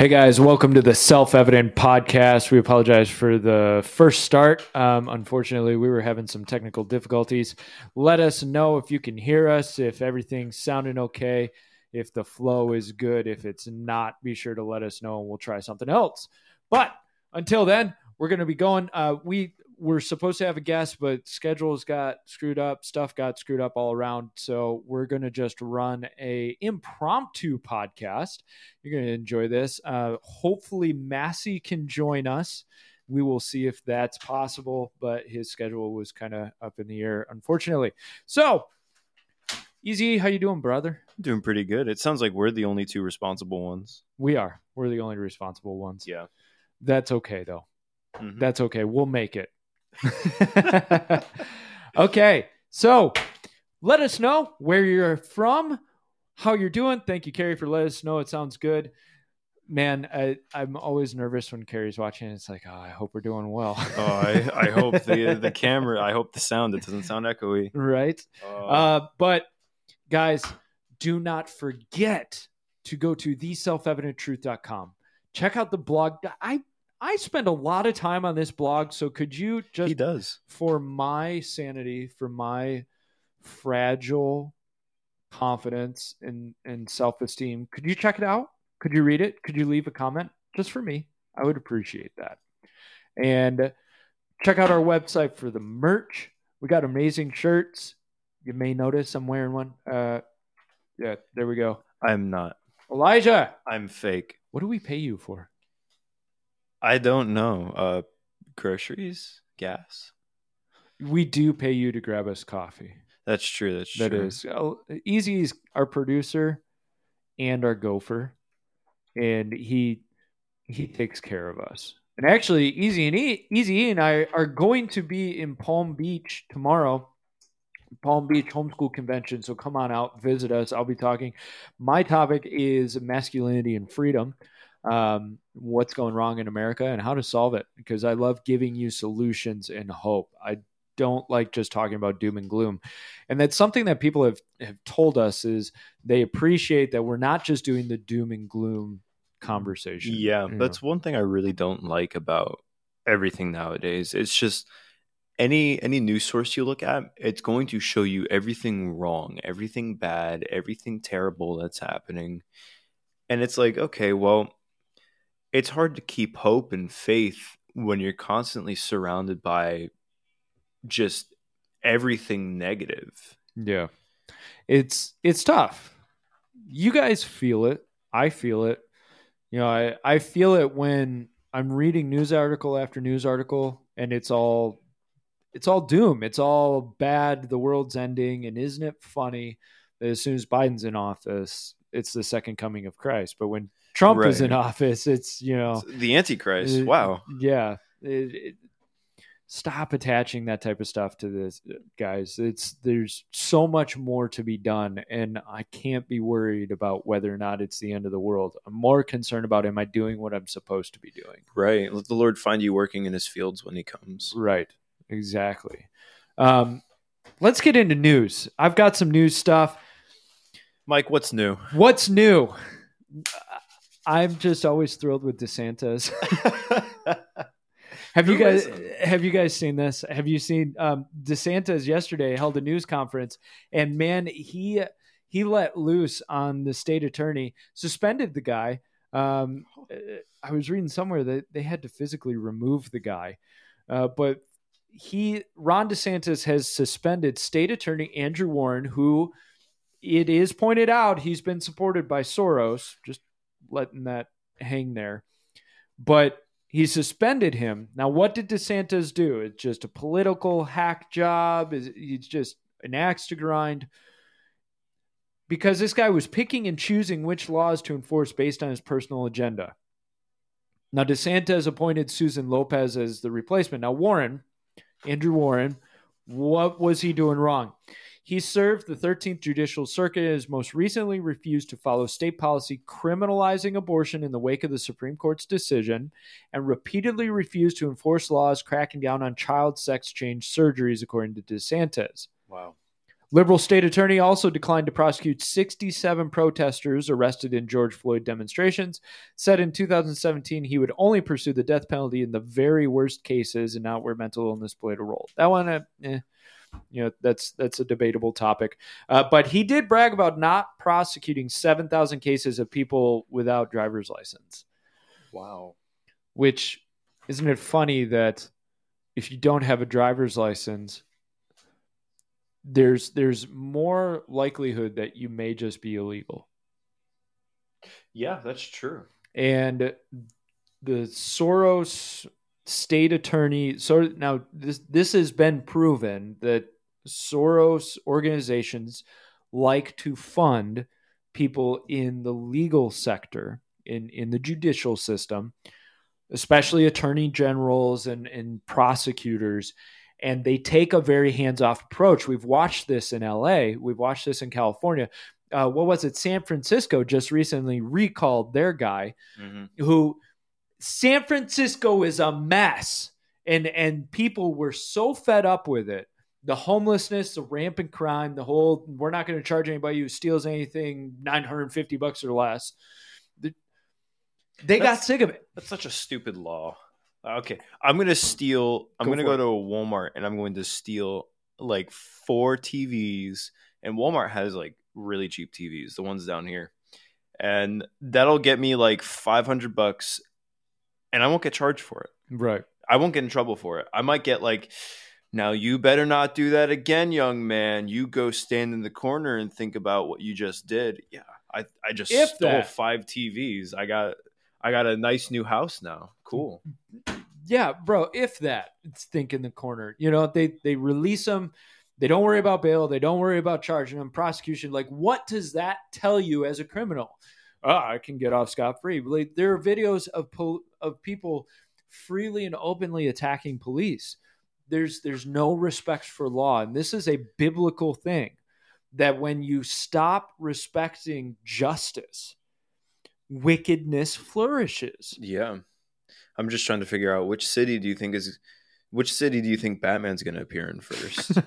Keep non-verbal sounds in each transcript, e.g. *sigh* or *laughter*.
Hey guys, welcome to the Self Evident podcast. We apologize for the first start. Um, unfortunately, we were having some technical difficulties. Let us know if you can hear us, if everything's sounding okay, if the flow is good. If it's not, be sure to let us know and we'll try something else. But until then, we're going to be going. Uh, we we're supposed to have a guest, but schedules got screwed up, stuff got screwed up all around. So we're gonna just run a impromptu podcast. You're gonna enjoy this. Uh, hopefully, Massey can join us. We will see if that's possible, but his schedule was kind of up in the air, unfortunately. So, Easy, how you doing, brother? Doing pretty good. It sounds like we're the only two responsible ones. We are. We're the only responsible ones. Yeah. That's okay though. Mhm. That's okay. We'll make it. *laughs* okay. So let us know where you're from, how you're doing. Thank you, Carrie, for letting us know. It sounds good. Man, I, I'm always nervous when Carrie's watching. It's like, oh, I hope we're doing well. *laughs* Oh, I, I hope the the camera. I hope the sound. It doesn't sound echoey. right? Uh, Uh, but guys, do not forget to go to theselfevidenttruth.com. Check out the blog. I I spend a lot of time on this blog, so could you just he does. for my sanity, for my fragile confidence and, and self esteem, could you check it out? Could you read it? Could you leave a comment just for me? I would appreciate that. And check out our website for the merch. We got amazing shirts. You may notice I'm wearing one. Uh, yeah, there we go. I'm not. Elijah, I'm fake. what do we pay you for? I don't know. Uh, groceries, gas. We do pay you to grab us coffee. That's true. That's That true. is oh, Easy is our producer and our gopher, and he he takes care of us. And actually, Easy and e, Easy E and I are going to be in Palm Beach tomorrow. Palm Beach Homeschool Convention. So come on out, visit us. I'll be talking. My topic is masculinity and freedom. Um, what's going wrong in America and how to solve it because I love giving you solutions and hope. I don't like just talking about doom and gloom. And that's something that people have, have told us is they appreciate that we're not just doing the doom and gloom conversation. Yeah, you know. that's one thing I really don't like about everything nowadays. It's just any any news source you look at, it's going to show you everything wrong, everything bad, everything terrible that's happening. And it's like, okay, well, it's hard to keep hope and faith when you're constantly surrounded by just everything negative. Yeah. It's it's tough. You guys feel it. I feel it. You know, I, I feel it when I'm reading news article after news article and it's all it's all doom. It's all bad. The world's ending. And isn't it funny that as soon as Biden's in office, it's the second coming of Christ. But when Trump is in office, it's you know The Antichrist. uh, wow. Yeah. It- it- stop attaching that type of stuff to this, guys. It's there's so much more to be done, and I can't be worried about whether or not it's the end of the world. I'm more concerned about am I doing what I'm supposed to be doing. Right. Let the Lord find you working in his fields when he comes. Right. Exactly. Um, let's get into news. I've got some news stuff. Mike, what's new? What's new? I'm just always thrilled with DeSantis. *laughs* Have you guys have you guys seen this? Have you seen um DeSantis yesterday held a news conference and man he he let loose on the state attorney, suspended the guy. Um uh, I was reading somewhere that they had to physically remove the guy. Uh, but he Ron DeSantis has suspended state attorney Andrew Warren who it is pointed out he's been supported by Soros, just letting that hang there. But he suspended him. Now, what did DeSantis do? It's just a political hack job. Is He's just an axe to grind. Because this guy was picking and choosing which laws to enforce based on his personal agenda. Now, DeSantis appointed Susan Lopez as the replacement. Now, Warren, Andrew Warren, what was he doing wrong? He served the 13th Judicial Circuit and has most recently refused to follow state policy criminalizing abortion in the wake of the Supreme Court's decision and repeatedly refused to enforce laws cracking down on child sex change surgeries, according to DeSantis. Wow. Liberal state attorney also declined to prosecute 67 protesters arrested in George Floyd demonstrations. Said in 2017 he would only pursue the death penalty in the very worst cases and not where mental illness played a role. That one, uh, eh, you know, that's that's a debatable topic. Uh, but he did brag about not prosecuting 7,000 cases of people without driver's license. Wow. Which isn't it funny that if you don't have a driver's license there's there's more likelihood that you may just be illegal. Yeah, that's true. And the Soros state attorney so now this this has been proven that Soros organizations like to fund people in the legal sector in in the judicial system especially attorney generals and and prosecutors and they take a very hands-off approach. We've watched this in LA, we've watched this in California. Uh, what was it? San Francisco just recently recalled their guy, mm-hmm. who San Francisco is a mess, and and people were so fed up with it. The homelessness, the rampant crime, the whole we're not going to charge anybody who steals anything 950 bucks or less. they that's, got sick of it. That's such a stupid law. Okay, I'm gonna steal. I'm go gonna go to a Walmart and I'm going to steal like four TVs. And Walmart has like really cheap TVs, the ones down here, and that'll get me like 500 bucks, and I won't get charged for it. Right. I won't get in trouble for it. I might get like, now you better not do that again, young man. You go stand in the corner and think about what you just did. Yeah, I I just if stole that. five TVs. I got I got a nice new house now. Cool. Yeah, bro. If that, it's think in the corner. You know, they they release them. They don't worry about bail. They don't worry about charging them, prosecution. Like, what does that tell you as a criminal? Oh, I can get off scot free. Like, there are videos of po- of people freely and openly attacking police. There's there's no respect for law, and this is a biblical thing. That when you stop respecting justice, wickedness flourishes. Yeah. I'm just trying to figure out which city do you think is which city do you think Batman's going to appear in first? *laughs*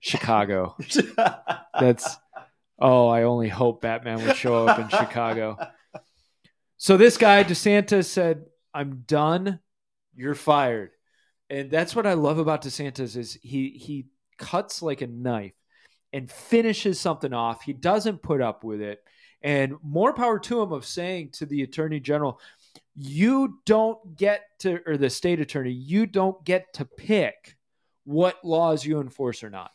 Chicago. *laughs* That's oh, I only hope Batman would show up in *laughs* Chicago. So this guy DeSantis said, "I'm done. You're fired." And that's what I love about DeSantis is he he cuts like a knife and finishes something off. He doesn't put up with it. And more power to him of saying to the attorney general, you don't get to, or the state attorney, you don't get to pick what laws you enforce or not.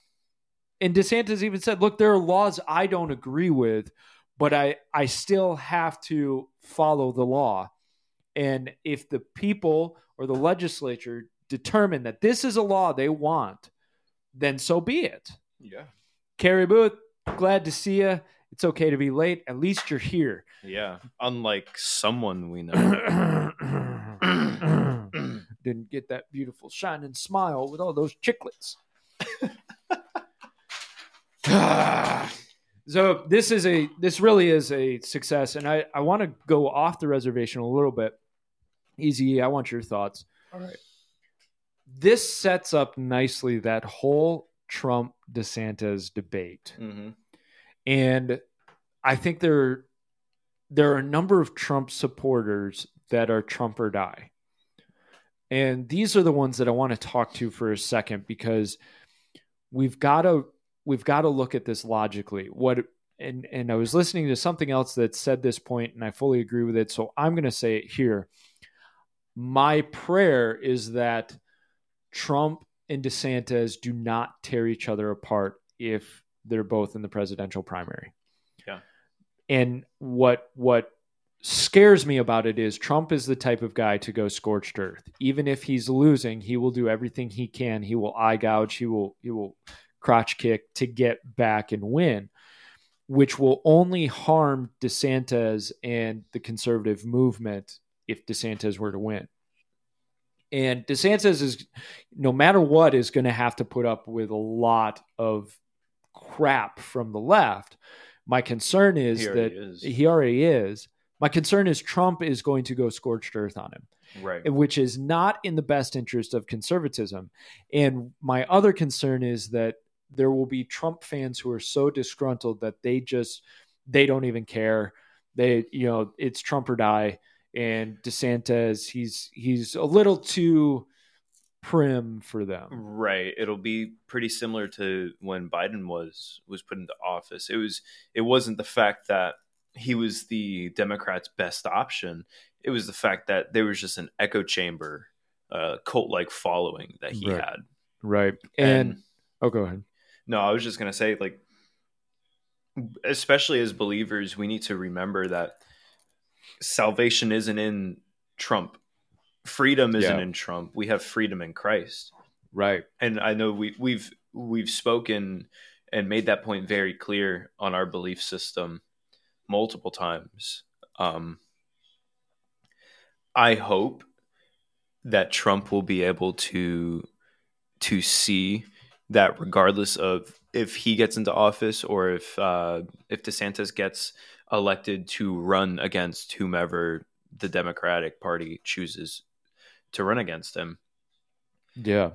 And DeSantis even said, look, there are laws I don't agree with, but I, I still have to follow the law. And if the people or the legislature determine that this is a law they want, then so be it. Yeah. Carrie Booth, glad to see you. It's okay to be late. At least you're here. Yeah. Unlike someone we know. *coughs* Didn't get that beautiful shining smile with all those chiclets. *laughs* *sighs* so this is a this really is a success and i i want to go off the reservation a little bit easy i want your thoughts all right this sets up nicely that whole trump desantis debate mm-hmm. And I think there there are a number of Trump supporters that are Trump or die. And these are the ones that I want to talk to for a second because we've got to we've got to look at this logically. What and and I was listening to something else that said this point and I fully agree with it. So I'm going to say it here. My prayer is that Trump and DeSantis do not tear each other apart if they're both in the presidential primary. Yeah. And what what scares me about it is Trump is the type of guy to go scorched earth. Even if he's losing, he will do everything he can. He will eye gouge, he will he will crotch kick to get back and win, which will only harm DeSantis and the conservative movement if DeSantis were to win. And DeSantis is, no matter what, is going to have to put up with a lot of crap from the left. My concern is he that is. he already is. My concern is Trump is going to go scorched earth on him. Right. Which is not in the best interest of conservatism. And my other concern is that there will be Trump fans who are so disgruntled that they just they don't even care. They you know it's Trump or die. And DeSantis, he's he's a little too prim for them. Right. It'll be pretty similar to when Biden was was put into office. It was it wasn't the fact that he was the Democrats' best option. It was the fact that there was just an echo chamber, uh, cult like following that he Right. had. Right. And, oh go ahead. No, I was just gonna say, like, especially as believers, we need to remember that salvation isn't in Trump. Freedom isn't Yeah. in Trump. We have freedom in Christ. Right. And I know we we've we've spoken and made that point very clear on our belief system multiple times. Um, I hope that Trump will be able to to see that regardless of if he gets into office or if uh, if DeSantis gets elected to run against whomever the Democratic Party chooses to run against him, Yeah.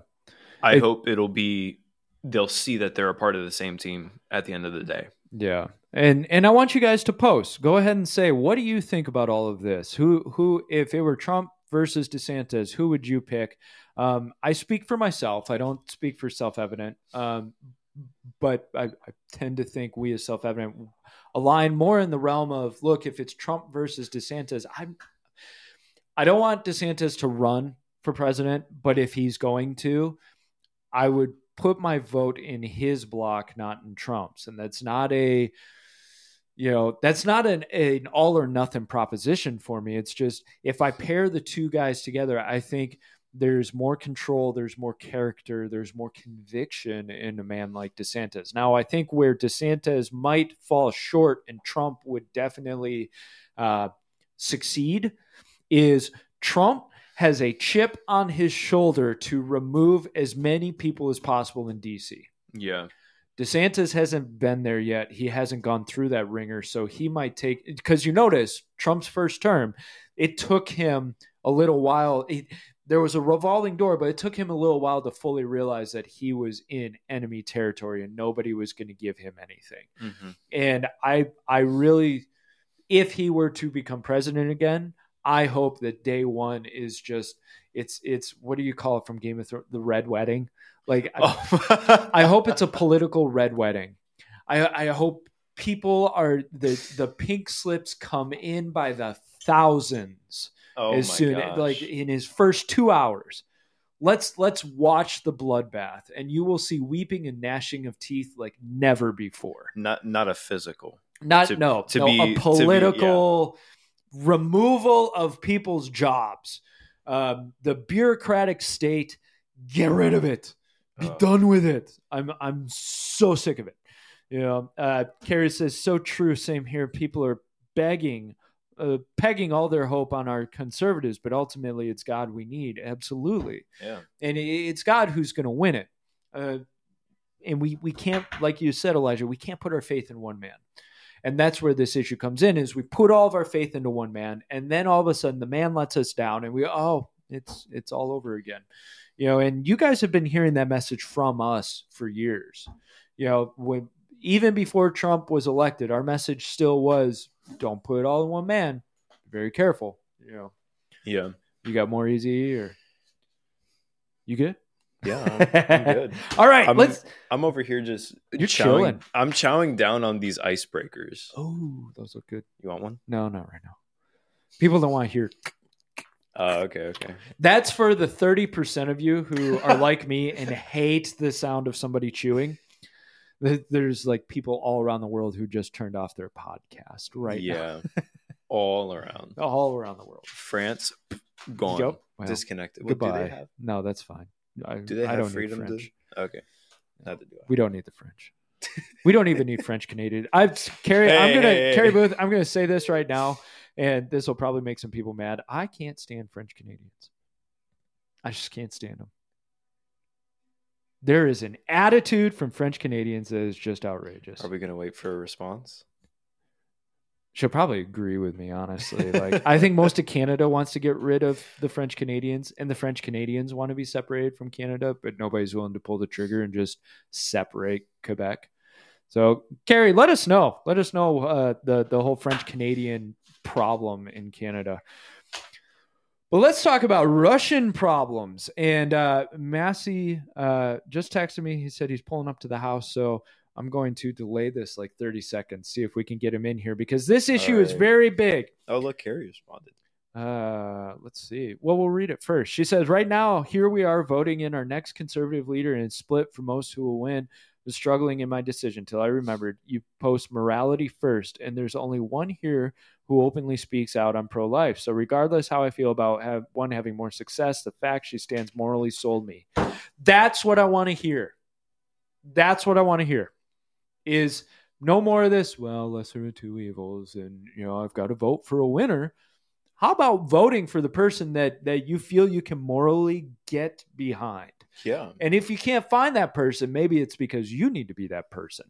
I It- hope it'll be they'll see that they're a part of the same team at the end of the day. Yeah. And and I want you guys to post. Go ahead and say what do you think about all of this? Who who if it were Trump versus DeSantis, who would you pick? Um, I speak for myself. I don't speak for self-evident. Um, but I, I tend to think we as self-evident align more in the realm of look, if it's Trump versus DeSantis, I'm I don't want DeSantis to run for president, but if he's going to, I would put my vote in his block, not in Trump's. And that's not a, you know, that's not an, an all or nothing proposition for me. It's just if I pair the two guys together, I think there's more control, there's more character, there's more conviction in a man like DeSantis. Now, I think where DeSantis might fall short and Trump would definitely uh, succeed is Trump has a chip on his shoulder to remove as many people as possible in DC. Yeah. DeSantis hasn't been there yet. He hasn't gone through that ringer. So he might take, because you notice Trump's first term, it took him a little while. It, there was a revolving door, but it took him a little while to fully realize that he was in enemy territory and nobody was going to give him anything. hmm And I, I really, if he were to become president again, I hope that day one is just it's it's what do you call it from Game of Thrones the red wedding like I, Oh. *laughs* I hope it's a political red wedding I I hope people are the the pink slips come in by the thousands oh as soon gosh. like in his first two hours. Let's let's watch the bloodbath and you will see weeping and gnashing of teeth like never before. Not not a physical. not To- no to no, be- a be- political removal of people's jobs. Um, the bureaucratic state get rid of it. Be Oh. done with it. I'm i'm so sick of it. You know uh carrie says so true. Same here. People are begging uh, pegging all their hope on our conservatives but ultimately it's god we need absolutely Yeah. and it's God who's going to win it. Uh, and we we can't, like you said, Elijah, we can't put our faith in one man. And that's where this issue comes in: is we put all of our faith into one man, and then all of a sudden the man lets us down, and we oh, it's it's all over again, you know. And you guys have been hearing that message from us for years, you know. When even before Trump was elected, our message still was: don't put it all in one man. Be very careful, you know. Yeah. You got more easy or you good? Yeah. I'm, I'm *laughs* good. All right, I'm- let's. I'm over here just You're chowing- chilling. I'm chowing down on these icebreakers. Oh, those look good. You want one? No, not right now. People don't want to hear. Uh, okay, okay. That's for the thirty percent of you who are like me and hate the sound of somebody chewing. Th- There's like people all around the world who just turned off their podcast right now. yeah. *laughs* All around. all around the world. France gone. Yep. Well, Disconnected. What goodbye. do they have? No, that's fine. I, Do they have don't freedom need to. Okay. Neither do I. We don't need the French. we don't even need French Canadian. *laughs* I've Carrie. I'm gonna hey, hey. Carrie Booth. I'm gonna say this right now, and this will probably make some people mad. I can't stand French Canadians. I just can't stand them. There is an attitude from French Canadians that is just outrageous. Are we gonna wait for a response? She'll probably agree with me, honestly. Like, I think most of Canada wants to get rid of the French Canadians, and the French Canadians want to be separated from Canada, but nobody's willing to pull the trigger and just separate Quebec. So, Carrie, let us know. Let us know uh, the the whole French Canadian problem in Canada. But let's talk about Russian problems. And uh, Massey uh, just texted me. He said he's pulling up to the house, so I'm going to delay this like 30 seconds, see if we can get him in here because this issue is very big. Oh, look, Carrie responded. Uh, let's see. Well, we'll read it first. She says, "Right now, here we are voting in our next conservative leader, and it's split for most who will win. Was struggling in my decision till I remembered you post morality first, and there's only one here who openly speaks out on pro-life. So, regardless how I feel about have one having more success, the fact she stands morally sold me. That's what I want to hear. That's what I want to hear. Is no more of this. Well, lesser of two evils, and you know I've got to vote for a winner. How about voting for the person that that you feel you can morally get behind? Yeah. And if you can't find that person, maybe it's because you need to be that person.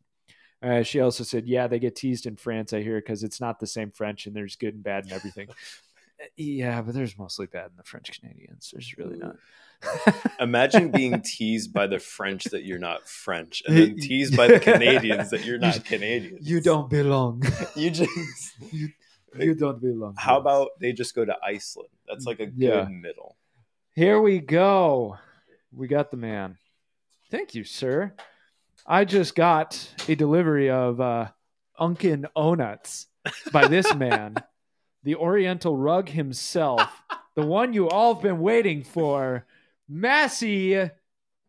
Uh, she also said, "Yeah, they get teased in France. I hear because it's not the same French, and there's good and bad and everything." *laughs* yeah, but there's mostly bad in the French Canadians. There's really not. *laughs* Imagine being *laughs* teased by the French that you're not French, and then teased by the Canadians that you're not Canadian. You don't belong. You just. you, you don't belong. How about they just go to Iceland? That's like a good Yeah. middle. Here we go. We got the man. Thank you, sir. I just got a delivery of uh, Unkin Onuts by this man, *laughs* the Oriental Rug himself, the one you all have been waiting for, Massey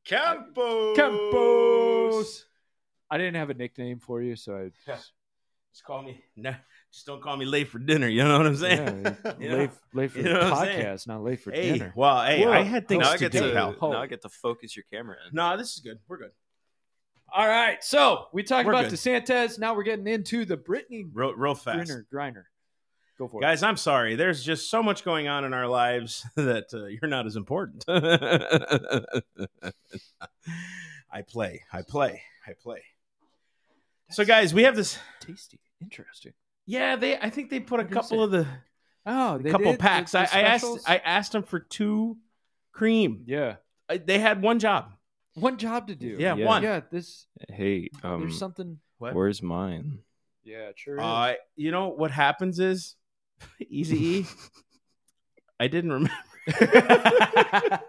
Campos. Campos. I didn't have a nickname for you, so I just, Just call me. No, just don't call me late for dinner. You know what I'm saying? yeah, You *laughs* know? late, late for You the know what I'm saying? podcast, not late for hey, dinner. well, hey, Whoa. I had things Now I get do, to pal. Now I get to focus your camera in. No, this is good. We're good. All right, so we talked We're about good. DeSantis. Now we're getting into the Brittney Real, real fast. Griner. Griner. Go for it. Guys, I'm sorry. There's just so much going on in our lives *laughs* that uh, you're not as important. *laughs* I play. I play. I play. So, guys, we have this. Tasty, interesting. Yeah, they. I think they put a couple of the Oh, a couple did? packs. The- I, the I asked. I asked them for two cream. yeah, I- They had one job. one job to do. Yeah, Yeah. one. Yeah, this Hey, um, there's something. What? where's mine? Yeah, it sure. Uh, you know what happens is, *laughs* Easy E. I didn't remember. *laughs*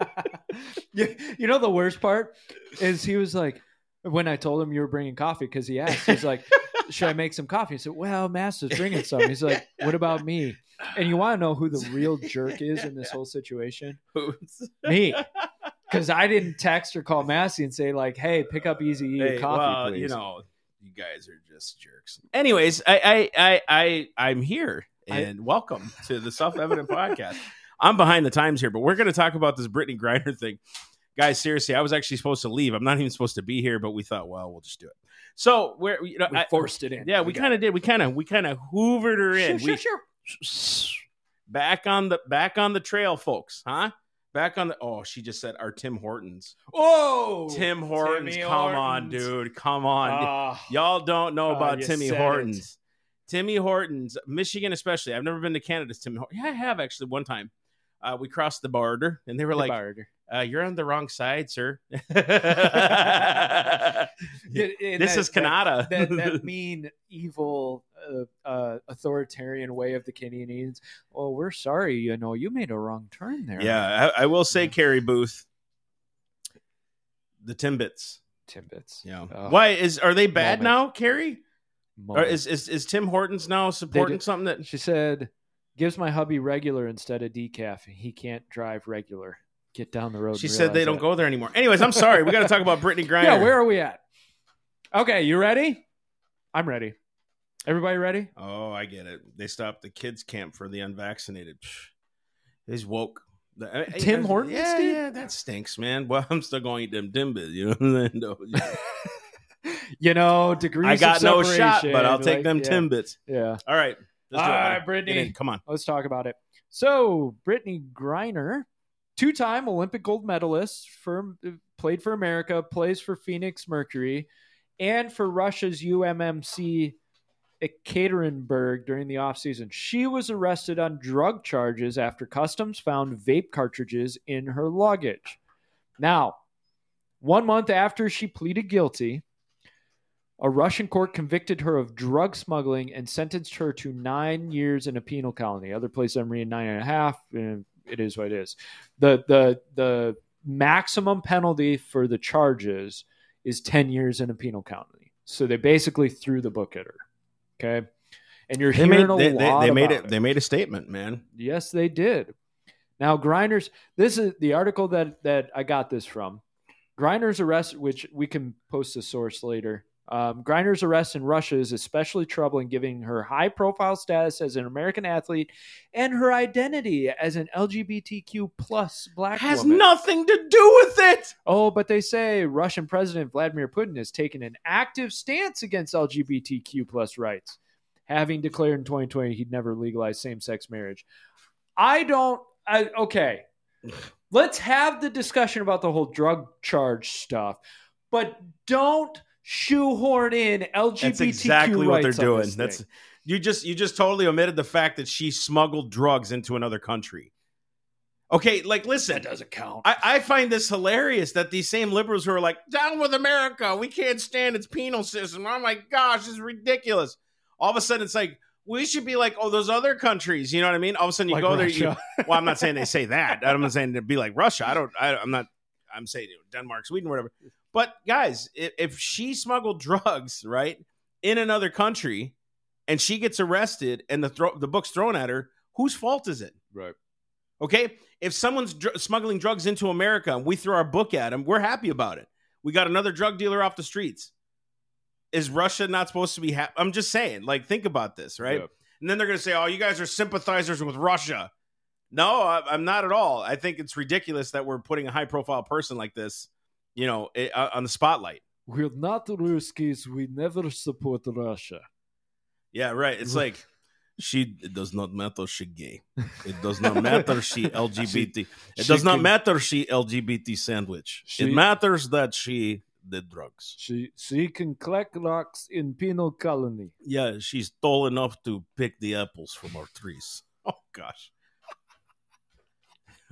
you, you know the worst part is he was like when I told him you were bringing coffee because he asked he's like should I make some coffee? I said well Massey's bringing some. He's like what about me? And you want to know who the real jerk is in this whole situation? *laughs* Who's me. Because I didn't text or call Massey and say like, "Hey, pick up Easy Hey, coffee, well, please." you know, you guys are just jerks. Anyways, I I I, I I'm here I- and welcome to the Self Evident Podcast. I'm behind the times here, but we're going to talk about this Brittney Griner thing, guys. Seriously, I was actually supposed to leave. I'm not even supposed to be here, but we thought, well, we'll just do it. So we're you know, we I- forced it in. yeah, we kind of did. We kind of we kind of hoovered her in. Sure, we, sure, sure. back on the back on the trail, folks. Huh? Back on the. Oh, she just said our Tim Hortons. Oh, Tim Hortons. Timmy come on, dude. Come on. Ah. Y'all don't know Oh, about you Timmy Hortons. Timmy Hortons, Michigan especially. I've never been to Canada's Timmy Hortons. Yeah, I have actually one time. Uh, we crossed the border and they were The like. Uh, "You're on the wrong side, sir." *laughs* This that- is Canada. that, that *laughs* mean, evil, uh, uh, authoritarian way of the Canadians. Oh, we're sorry. You know, you made a wrong turn there. yeah, I, I will say, Carrie Booth, the Timbits. Timbits. Yeah. Oh, Why is are they bad Moment. now, Carrie? Or is, is is Tim Hortons now supporting something that? she said, gives my hubby regular instead of decaf. He can't drive regular. Get down the road. She said they don't that. go there anymore. Anyways, I'm sorry. We got to talk about Brittney *laughs* Griner. Yeah, where are we at? Okay, you ready? I'm ready. Everybody ready? Oh, I get it. They stopped the kids camp for the unvaccinated. He's woke. The- uh, I- I- Tim I- Hortons Yeah, did? yeah, that stinks, man. *laughs* Well, I'm still going to eat them Timbits. You know what I'm saying? No, *laughs* you know, degrees. I got no shot, but I'll take like, them yeah, Timbits. Yeah. All right. It, right. Brittney. Come on. Let's talk about it. So, Brittney Griner, two-time Olympic gold medalist, for played for America, plays for Phoenix Mercury, and for Russia's UMMC Ekaterinburg during the offseason. She was arrested on drug charges after customs found vape cartridges in her luggage. Now, one month after she pleaded guilty, a Russian court convicted her of drug smuggling and sentenced her to nine years in a penal colony. Other places I'm reading nine and a half. It is what it is. The the the maximum penalty for the charges is ten years in a penal county. So they basically threw the book at her. Okay, and you're They hearing made a they, they, lot they made about it, they made a statement, man. Yes, they did. Now, Griner's, this is the article that that I got this from. Griner's arrest, which we can post the source later. Um, Griner's arrest in Russia is especially troubling, given her high profile status as an American athlete and her identity as an LGBTQ plus black Has woman. nothing to do with it. Oh, but they say Russian President Vladimir Putin has taken an active stance against LGBTQ plus rights, having declared in 2020 he'd never legalize same sex marriage. I don't. I, okay, *sighs* let's have the discussion about the whole drug charge stuff, but don't shoehorn in LGBTQ That's exactly what they're doing. That's thing. you just you just totally omitted the fact that she smuggled drugs into another country. Okay, like listen, that doesn't count. I, I find this hilarious that these same liberals who are like, down with America, we can't stand its penal system. Oh my gosh, this is ridiculous. All of a sudden, it's like, we should be like, oh, those other countries. You know what I mean? All of a sudden, you Like go there. You, *laughs* well, I'm not saying they *laughs* say that. I'm not saying to be like Russia. I don't, I, I'm not, I'm saying Denmark, Sweden, whatever. But guys, if, if she smuggled drugs, right, in another country and she gets arrested and the, thro- the book's thrown at her, whose fault is it? right. Okay, if someone's dr- smuggling drugs into America and we throw our book at them, we're happy about it. We got another drug dealer off the streets. Is Russia not supposed to be? Ha- I'm just saying. Like, think about this, right? Yeah. And then they're going to say, "Oh, you guys are sympathizers with Russia." No, I, I'm not at all. I think it's ridiculous that we're putting a high-profile person like this, you know, i- uh, on the spotlight. We're not Ruskies. We never support Russia. Yeah, right. It's like she. It does not matter. She gay. It does not *laughs* matter. She LGBT. It she does not can- matter. She LGBT sandwich. She- it matters that she did drugs. She she can collect rocks in penal colony. Yeah, she's tall enough to pick the apples from our trees. *laughs* Oh gosh.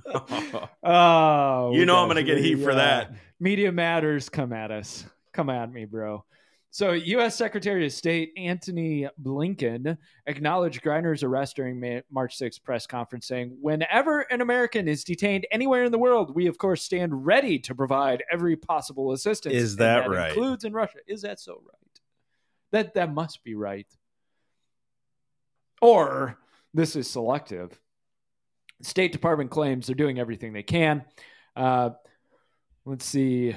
*laughs* Oh, You know I'm gonna get heat for that. Media matters. Come at us. Come at me, bro. So, U.S. Secretary of State Antony Blinken acknowledged Griner's arrest during May, March 6th press conference, saying, "Whenever an American is detained anywhere in the world, we of course stand ready to provide every possible assistance." Is And that right? Includes in Russia. Is that so right? That that must be right. Or this is selective. State Department claims they're doing everything they can. Uh, let's see.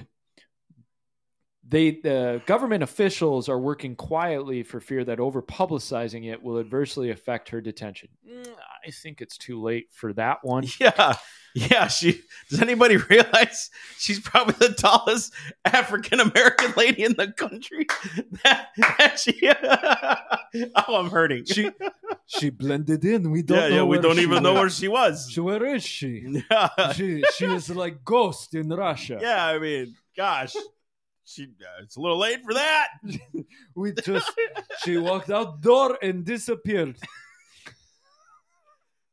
They the government officials are working quietly for fear that over publicizing it will adversely affect her detention. Mm, I think it's too late for that one. *laughs* Yeah, yeah. She does anybody realize she's probably the tallest African American *laughs* lady in the country? *laughs* That, that she. oh, I'm hurting. She she blended in. We don't yeah, know. yeah. We don't even know where she was. She, where is she? yeah, she she is like ghost in Russia. *laughs* yeah. I mean, gosh, she. Uh, it's a little late for that. *laughs* We just she walked out door and disappeared. *laughs*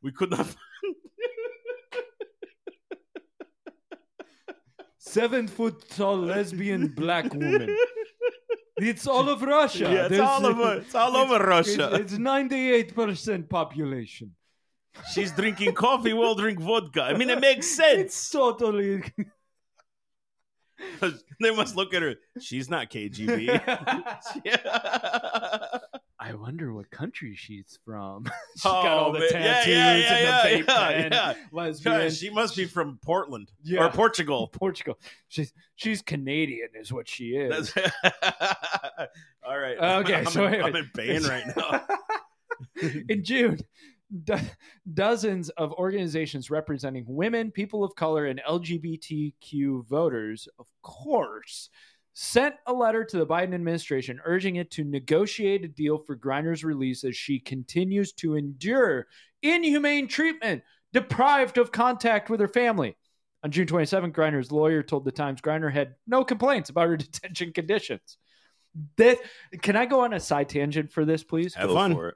We could not. Seven foot tall lesbian black woman. It's all of Russia. Yeah, it's There's- all over. *laughs* It's all over Russia. It's ninety eight percent population. She's drinking coffee. We'll drink vodka. I mean, it makes sense. It's totally. *laughs* they must look at her. She's not KGB. *laughs* yeah. I wonder what country she's from. *laughs* she's Oh, got all the man. tattoos Yeah, yeah, and the vape yeah, pen. yeah. Lesbian. She must be from Portland Yeah. or Portugal. *laughs* Portugal. She's she's Canadian, is what she is. *laughs* All right. Okay, I'm, so in, anyway. I'm in pain right now. in June, do- dozens of organizations representing women, people of color, and LGBTQ voters, of course, sent a letter to the Biden administration urging it to negotiate a deal for Griner's release as she continues to endure inhumane treatment, deprived of contact with her family. On June 27, Griner's lawyer told the Times Griner had no complaints about her *laughs* detention conditions. This, can I go on a side tangent for this, please? Have Go fun. for it.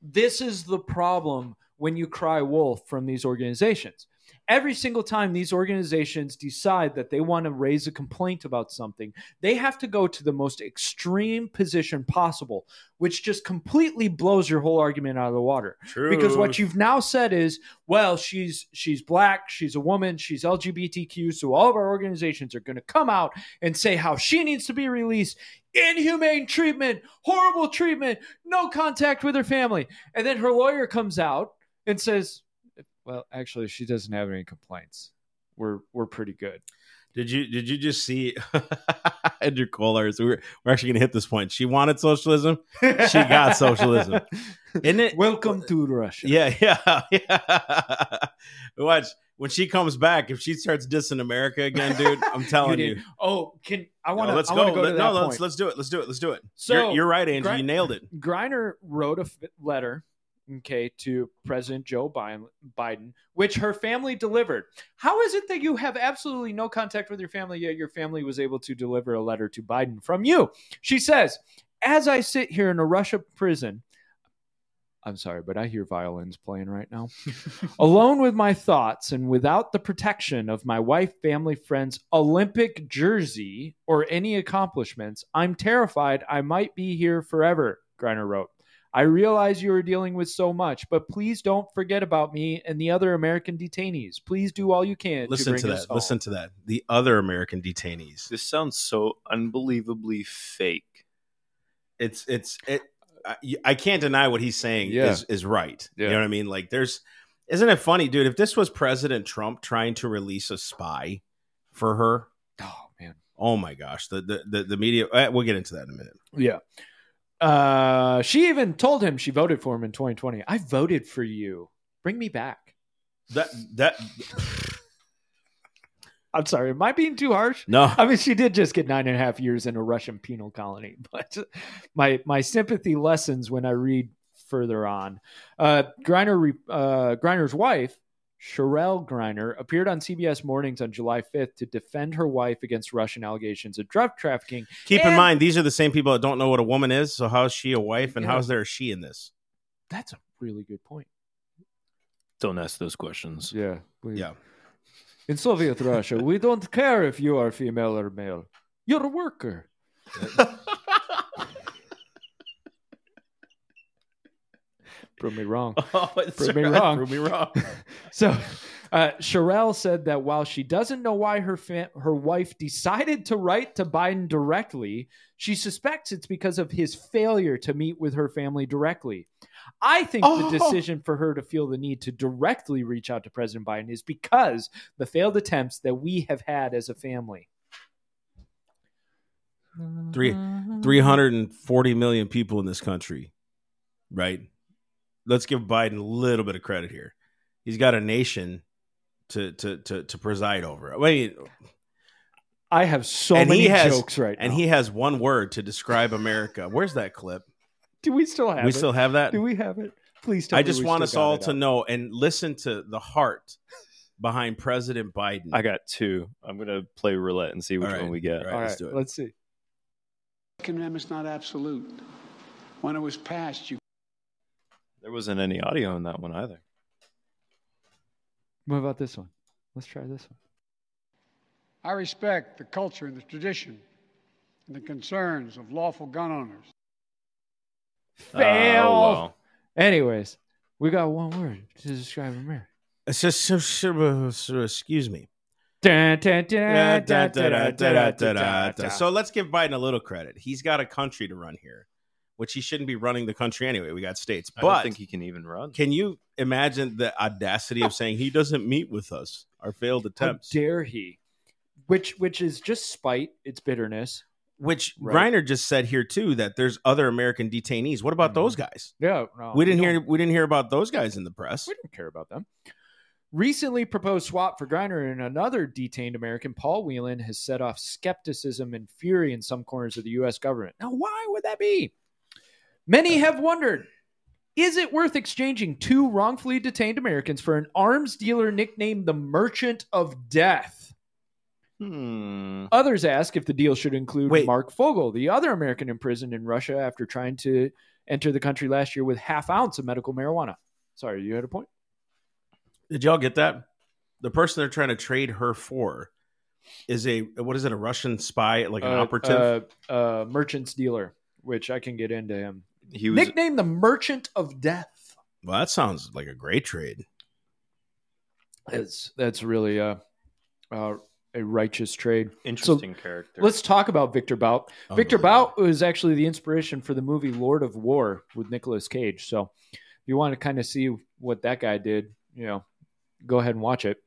this is the problem when you cry wolf from these organizations. Every single time these organizations decide that they want to raise a complaint about something, they have to go to the most extreme position possible, which just completely blows your whole argument out of the water. True. Because what you've now said is, well, she's she's black, she's a woman, she's LGBTQ, so all of our organizations are going to come out and say how she needs to be released, inhumane treatment, horrible treatment, no contact with her family. And then her lawyer comes out and says, "Well, actually, she doesn't have any complaints. We're we're pretty good." Did you did you just see *laughs* Andrew Kolar? So we're we're actually gonna hit this point. She wanted socialism. She got *laughs* socialism. Isn't it? Welcome to Russia. Yeah, yeah, *laughs* yeah. Watch when she comes back. If she starts dissing America again, dude, I'm telling you. didn't- Oh, can I want to? No, let's go. go Let- no, let's let's do it. Let's do it. Let's do it. So, you're, you're right, Andrew. Gri- you nailed it. Griner wrote a f- letter, okay, to President Joe Biden, which her family delivered. How is it that you have absolutely no contact with your family, yet your family was able to deliver a letter to Biden from you? She says, As I sit here in a Russia prison, I'm sorry, but I hear violins playing right now. *laughs* Alone with my thoughts and without the protection of my wife, family, friends, Olympic jersey, or any accomplishments, I'm terrified I might be here forever, Griner wrote. I realize you are dealing with so much, but please don't forget about me and the other American detainees. Please do all you can. Listen to, to bring us that. home." Listen to that. The other American detainees. This sounds so unbelievably fake. It's it's it. I, I can't deny what he's saying Yeah. is is right. Yeah. You know what I mean? Like, there's isn't it funny, dude? If this was President Trump trying to release a spy for her, Oh man, oh my gosh, the the the, the media. eh, We'll get into that in a minute. yeah. Uh, she even told him she voted for him in 2020. I voted for you. Bring me back. That that *laughs* I'm sorry. Am I being too harsh? no. I mean, she did just get nine and a half years in a Russian penal colony, *laughs* but my my sympathy lessens when I read further on. Uh, Griner, uh, Griner's wife, Cherelle Griner, appeared on CBS Mornings on July 5th to defend her wife against Russian allegations of drug trafficking. Keep in mind, these are the same people that don't know what a woman is. So how is she a wife, and Yeah. how's there a she in this? That's a really good point. Don't ask those questions. Yeah, we- Yeah. In Soviet Russia, we don't care if you are female or male. You're a worker. *laughs* Prove me wrong. *laughs* Oh, it's Prove me right. wrong. Prove me wrong. *laughs* So, uh, Cherelle said that while she doesn't know why her fa- her wife decided to write to Biden directly, she suspects it's because of his failure to meet with her family directly. I think Oh. the decision for her to feel the need to directly reach out to President Biden is because the failed attempts that we have had as a family. Three- 340 million people in this country, right? Let's give Biden a little bit of credit here. He's got a nation to to to, to preside over. Wait, I have so And many he has- jokes right and now. And he has one word to describe America. Where's that clip? *laughs* Do we still have we it? still have that. Do we have it? Please tell me. I just we want us still got all to up. know and listen to the heart behind President Biden. I got two. I'm gonna play roulette and see which All right. one we get. All right, All let's do it. let's see. Second Amendment's not absolute. When it was passed, you There wasn't any audio in that one either. What about this one? Let's try this one. I respect the culture and the tradition and the concerns of lawful gun owners. Fail. Oh, well. Anyways, we got one word to describe America. It's just so, so, so- excuse me. So let's give Biden a little credit. He's got a country to run here, which he shouldn't be running the country anyway. We got states, but I don't think he can even run. can you imagine the audacity of saying he doesn't meet with us? Our failed how attempts, dare he? Which which is just spite. It's bitterness. which Right. Griner just said here too that there's other American detainees. What about Mhm. those guys? Yeah, no, we didn't don't- hear we didn't hear about those guys in the press. We don't care about them. Recently proposed swap for Griner and another detained American, Paul Whelan, has set off skepticism and fury in some corners of the U.S. government. Now, why would that be? Many have wondered is it worth exchanging two wrongfully detained Americans for an arms dealer nicknamed the Merchant of Death? Hmm. Others ask if the deal should include Wait. Marc Fogel, the other American imprisoned in Russia after trying to enter the country last year with half ounce of medical marijuana. Sorry, you had a point. Did y'all get that? The person they're trying to trade her for is a what is it? A Russian spy, like an Uh, operative? uh, uh, merchant's dealer, which I can get into him. He was Nicknamed the Merchant of Death. well, that sounds like a great trade. That's that's really a a, a righteous trade. interesting character. Let's talk about Victor Bout. Oh, Victor Unbelievable. Bout was actually the inspiration for the movie Lord of War with Nicolas Cage. So if you want to kind of see what that guy did, you know, go ahead and watch it.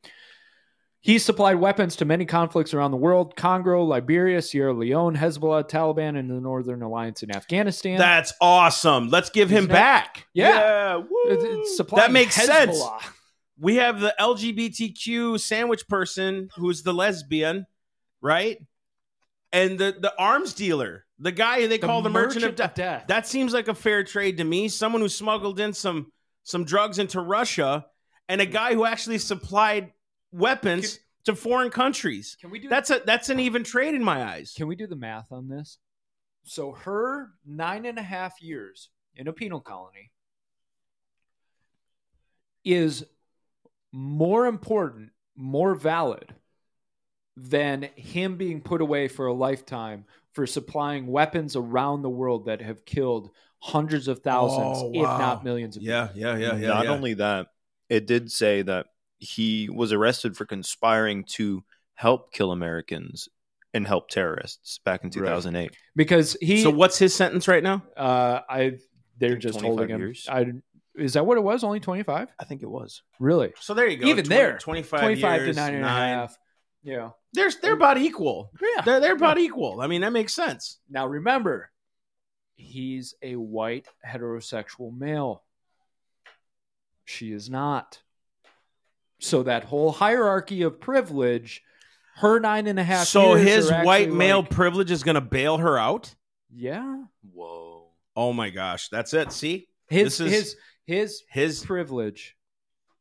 He supplied weapons to many conflicts around the world Congo, Liberia, Sierra Leone, Hezbollah, Taliban, and the Northern Alliance in Afghanistan. That's awesome. Let's give him Isn't that- back. yeah. woo. It's- it's supplying That makes sense. We have the LGBTQ sandwich person who's the lesbian, right? And the the arms dealer, the guy they call the merchant, of death. death. That seems like a fair trade to me. Someone who smuggled in some some drugs into Russia, and a guy who actually supplied weapons to foreign countries. Can we do That's a that's an even trade in my eyes. Can we do the math on this? So her nine and a half years in a penal colony is more important, more valid than him being put away for a lifetime for supplying weapons around the world that have killed hundreds of thousands, Oh, if not millions of Yeah, yeah, yeah, yeah. Not yeah. only that, it did say that he was arrested for conspiring to help kill Americans and help terrorists back in 2008. because he so what's his sentence right now? uh I they're just holding him. years. I is that what it was? Only twenty five? I think it was. Really? So there you go. Even 20 there, 25, 25 years, to nine and a half. Yeah. They're they're about equal. Yeah. They're they're about equal. I mean, that makes sense. Now remember, he's a white heterosexual male. She is not. So that whole hierarchy of privilege, her nine and a half. So years his are white male like- privilege is going to bail her out. yeah. Whoa. Oh my gosh, that's it. See, His This is- his his his privilege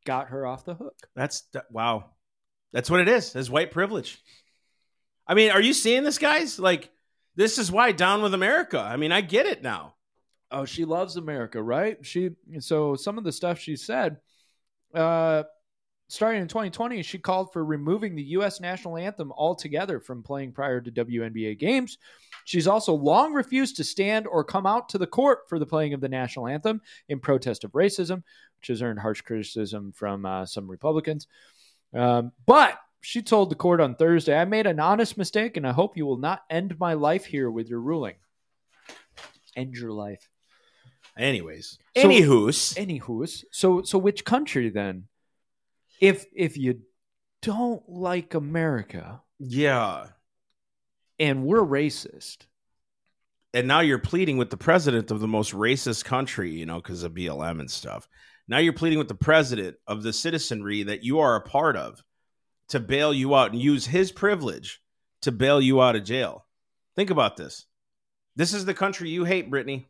got her off the hook. that's that- wow. That's what it is. His white privilege. I mean, are you seeing this, guys? Like, this is why down with America. I mean, I get it now. Oh, she loves America, right? She so some of the stuff she said, uh, starting in 2020, she called for removing the U.S. national anthem altogether from playing prior to WNBA games. She's also long refused to stand or come out to the court for the playing of the national anthem in protest of racism, which has earned harsh criticism from uh, some Republicans. Um, but she told the court on Thursday, "I made an honest mistake, and I hope you will not end my life here with your ruling." End your life. Anyways, So- anywho's, Anywho's, so so which country then? If if you don't like America yeah. and we're racist, and now you're pleading with the president of the most racist country, you know, because of BLM and stuff. Now you're pleading with the president of the citizenry that you are a part of to bail you out and use his privilege to bail you out of jail. Think about this. This is the country you hate, Brittney.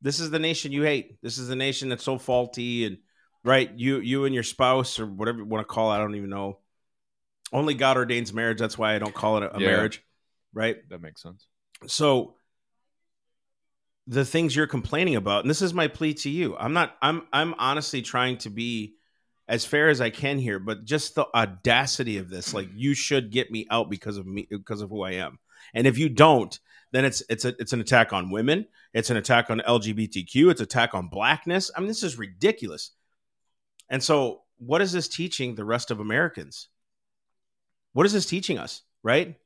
This is the nation you hate. This is the nation that's so faulty and right. You you and your spouse or whatever you want to call it. I don't even know. Only God ordains marriage. That's why I don't call it a, a Yeah. marriage. Right that makes sense. so the things you're complaining about and this is my plea to you i'm not i'm i'm honestly trying to be as fair as i can here but just the audacity of this like you should get me out because of me because of who i am and if you don't then it's it's a it's an attack on women it's an attack on lgbtq it's attack on blackness i mean this is ridiculous and so what is this teaching the rest of americans what is this teaching us right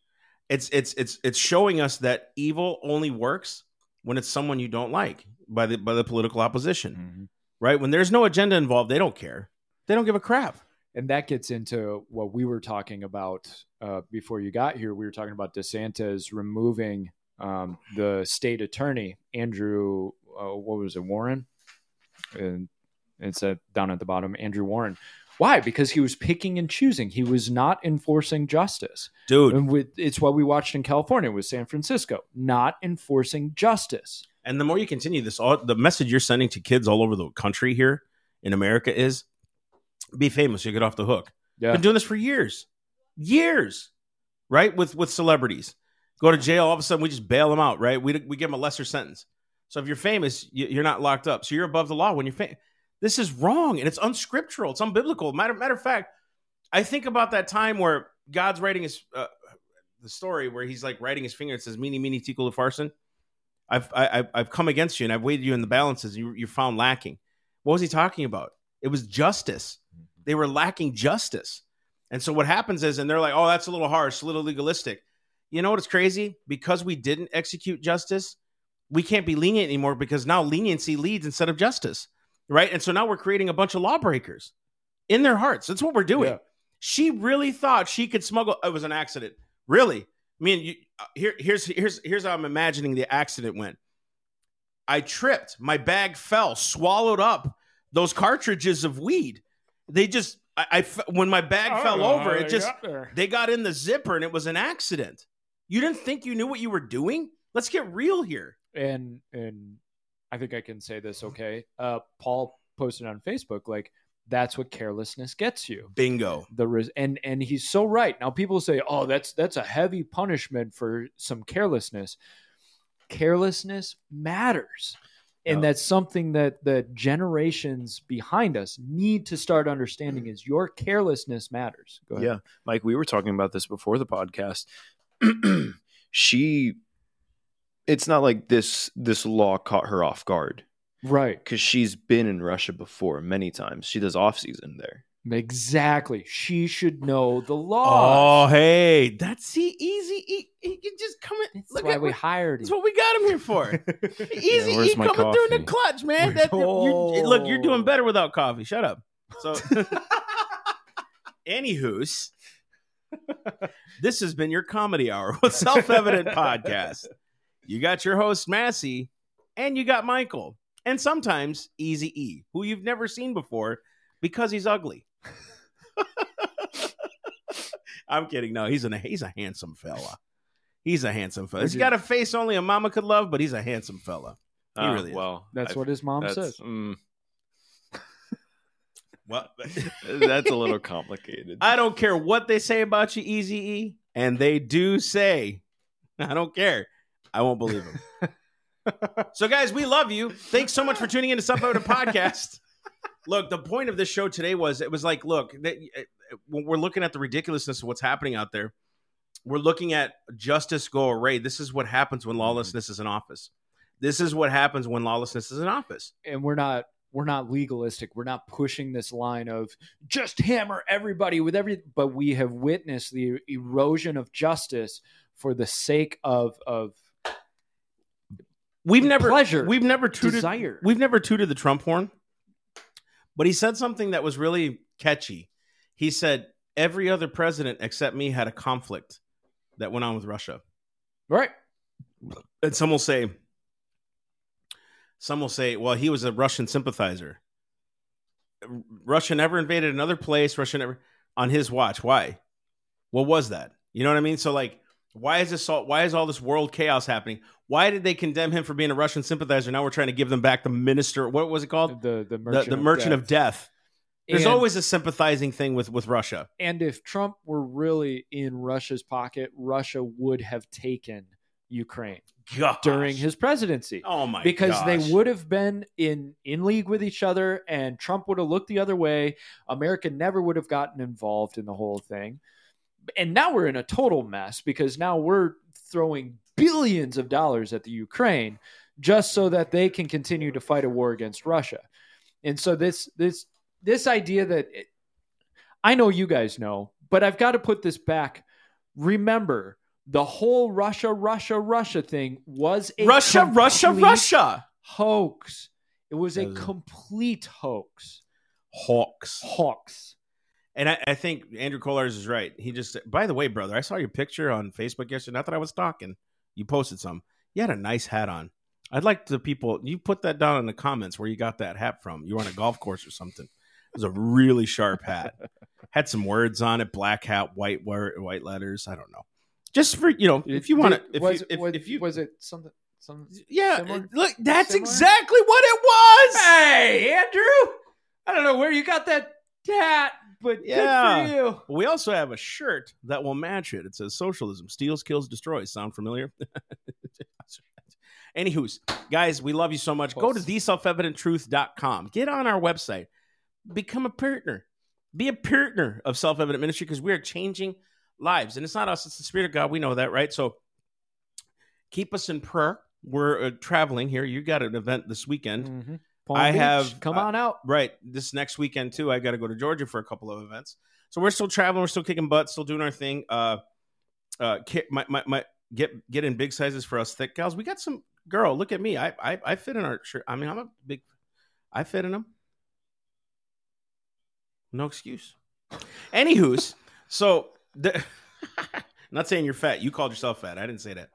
it's it's it's it's showing us that evil only works when it's someone you don't like by the by the political opposition right when there's no agenda involved they don't care they don't give a crap And that gets into what we were talking about uh, before you got here. We were talking about DeSantis removing um, the state attorney Andrew. Uh, what was it, Warren? And it's down at the bottom, Andrew Warren. Why? Because he was picking and choosing. He was not enforcing justice. dude And with, it's what we watched in California with San Francisco, not enforcing justice. and the more you continue this all the message you're sending to kids all over the country here in america is be famous you get off the hook Yeah. been doing this for years years right? With with celebrities, go to jail. All of a sudden, we just bail them out, right? We we give them a lesser sentence. So if you're famous, you, you're not locked up. So you're above the law when you're famous. This is wrong and it's unscriptural. It's unbiblical. Matter matter of fact, I think about that time where God's writing his uh, the story where he's like writing his finger. It says, "Mene, mene, tekel, upharsin." I've I, I've I've come against you and I've weighed you in the balances. And you you found lacking. What was he talking about? It was justice. They were lacking justice. And so what happens is, and they're like, "Oh, that's a little harsh, a little legalistic." You know what's crazy? Because we didn't execute justice, we can't be lenient anymore because now leniency leads instead of justice, right? And so now we're creating a bunch of lawbreakers in their hearts. That's what we're doing. Yeah. She really thought she could smuggle. It was an accident. Really? I mean, you, uh, here, here's here's here's how I'm imagining the accident went. I tripped. My bag fell, swallowed up those cartridges of weed. They just, I when my bag fell over, it just they got in the zipper and it was an accident. You didn't think you knew what you were doing? Let's get real here. and and I think I can say this okay. Uh, Paul posted on Facebook like that's what carelessness gets you. Bingo. The res- and and he's so right. Now people say, "Oh, that's that's a heavy punishment for some carelessness." Carelessness matters. And that's something that the generations behind us need to start understanding is your carelessness matters. Go ahead. Yeah, Mike, we were talking about this before the podcast. *clears throat* she, it's not like this this law caught her off guard Right. because she's been in Russia before many times. She does off season there. Exactly. She should know the law. Oh, hey, that's the easy. He, he can just come in. That's Look why at we what- hired That's him. what we got him here for. *laughs* Easy where's E my coming through in the clutch, man. Where's- That, you're, oh. look, you're doing Oh. better without coffee. Shut up. So, *laughs* anywho's, this has been your comedy hour with Self Evident Podcast. You got your host Massey, and you got Michael, and sometimes Easy E, who you've never seen before because he's ugly. *laughs* I'm kidding. No, he's a he's a handsome fella. He's a handsome fella. He's got a face only a mama could love, but he's a handsome fella. He Ah, really is. well. That's I- what his mom says. mm, *laughs* Well, *laughs* that's a little complicated. I don't care what they say about you, Easy E, and they do say, I don't care. I won't believe them. *laughs* so, guys, we love you. Thanks so much for tuning in to Stuff Out a Podcast. *laughs* Look, the point of this show today was it was like, look, when we're looking at the ridiculousness of what's happening out there, we're looking at justice go array. This is what happens when mm-hmm. lawlessness is in office. This is what happens when lawlessness is in office. and we're not we're not legalistic. We're not pushing this line of just hammer everybody with every but we have witnessed the erosion of justice for the sake of of We've never Pleasure. We've never tooted desire. We've never tooted the Trump horn, but he said something that was really catchy. He said every other president except me had a conflict that went on with Russia. right. And some will say, some will say, well, he was a Russian sympathizer. Russia never invaded another place. Russia never on his watch. Why? What was that? You know what I mean? So like, why is this all? Why is all this world chaos happening? Why did they condemn him for being a Russian sympathizer? Now we're trying to give them back the minister. What was it called? The the The, merchant, the merchant of death. There's And- always a sympathizing thing with with Russia. and if Trump were really in Russia's pocket, Russia would have taken Ukraine Gosh. during his presidency. oh my because gosh. they would have been in in league with each other and Trump would have looked the other way. America never would have gotten involved in the whole thing. And now we're in a total mess because now we're throwing billions of dollars at the Ukraine just so that they can continue to fight a war against Russia. And so this this this idea that it, I know you guys know, but I've got to put this back. Remember, the whole Russia, Russia, Russia thing was a Russia, Russia, Russia. hoax. It was a That was a- complete hoax. Hawks. Hoax. And I, I think Andrew Collars is right. He just, by the way, brother, I saw your picture on Facebook yesterday. Not that I was talking. You posted some. You had a nice hat on. I'd like the people, you put that down in the comments where you got that hat from. You were on a golf course or something. It was a really sharp hat. *laughs* Had some words on it black hat, white, white letters. I don't know. Just for, you know, if you want to, if, was, you, if, was, if you, was it something? Some yeah, similar? look, that's Similar? exactly what it was. Hey, Andrew! I don't know where you got that tat, but Yeah. good for you. We also have a shirt that will match it. It says socialism steals, kills, destroys. Sound familiar? *laughs* Anywho's, guys, we love you so much. Go to theselfevidenttruth.com. Get on our website. Become a partner. Be a partner of Self Evident Ministry because we are changing lives. And it's not us, it's the Spirit of God. We know that, right? So keep us in prayer. We're uh, traveling here. You got an event this weekend. Mhm. Palm I Beach, have- come uh, on out. Right. This next weekend too. I got to go to Georgia for a couple of events. So we're still traveling. We're still kicking butt. Still doing our thing. Uh, uh, my, my, my, get get in big sizes for us thick gals. We got some girl. Look at me. I I, I fit in our shirt. I mean, I'm a big. I fit in them. No excuse. Anywho's, *laughs* so the, *laughs* not saying you're fat. You called yourself fat. I didn't say that.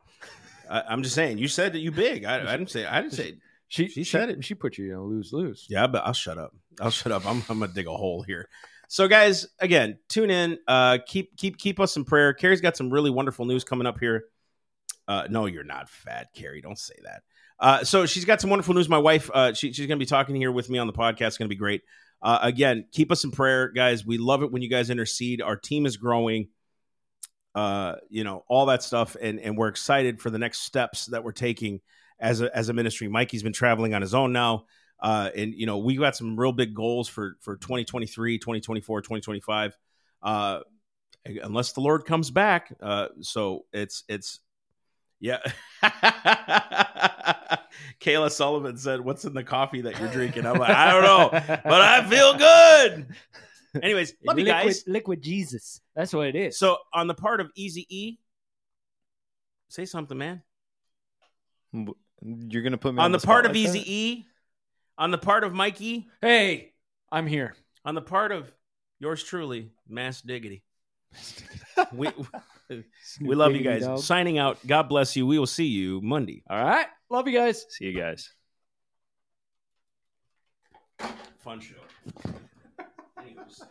I, I'm just saying you said that you big. I, I didn't say. I didn't say. She, she said it. She put you in a lose lose. Yeah, but I'll shut up. I'll shut up. I'm, I'm gonna dig a hole here. So, guys, again, tune in. Uh, keep keep keep us in prayer. Carrie's got some really wonderful news coming up here. Uh, no, you're not fat, Carrie. Don't say that. Uh, so she's got some wonderful news. My wife, uh, she, she's gonna be talking here with me on the podcast. It's gonna be great. Uh, again, keep us in prayer, guys. We love it when you guys intercede. Our team is growing. Uh, you know all that stuff, and and we're excited for the next steps that we're taking as a as a ministry. Mikey's been traveling on his own now. Uh, and you know, we got some real big goals for for 2023, 2024, 2025. Uh, unless the Lord comes back. Uh, so it's it's yeah. *laughs* Kayla Sullivan said, "What's in the coffee that you're drinking?" I'm like, I don't know, but I feel good. Anyways, *laughs* love you guys. liquid Jesus. That's what it is. So on the part of Easy E, say something, man. You're gonna put me On, on, the, spot part of like Easy that? E, on the part of Mikey, hey, I'm here. on the part of yours truly, Mass Diggity. we we love you guys. dog. Signing out. God bless you. We will see you Monday. All right. Love you guys. See you guys. Fun show. *laughs* Anyways.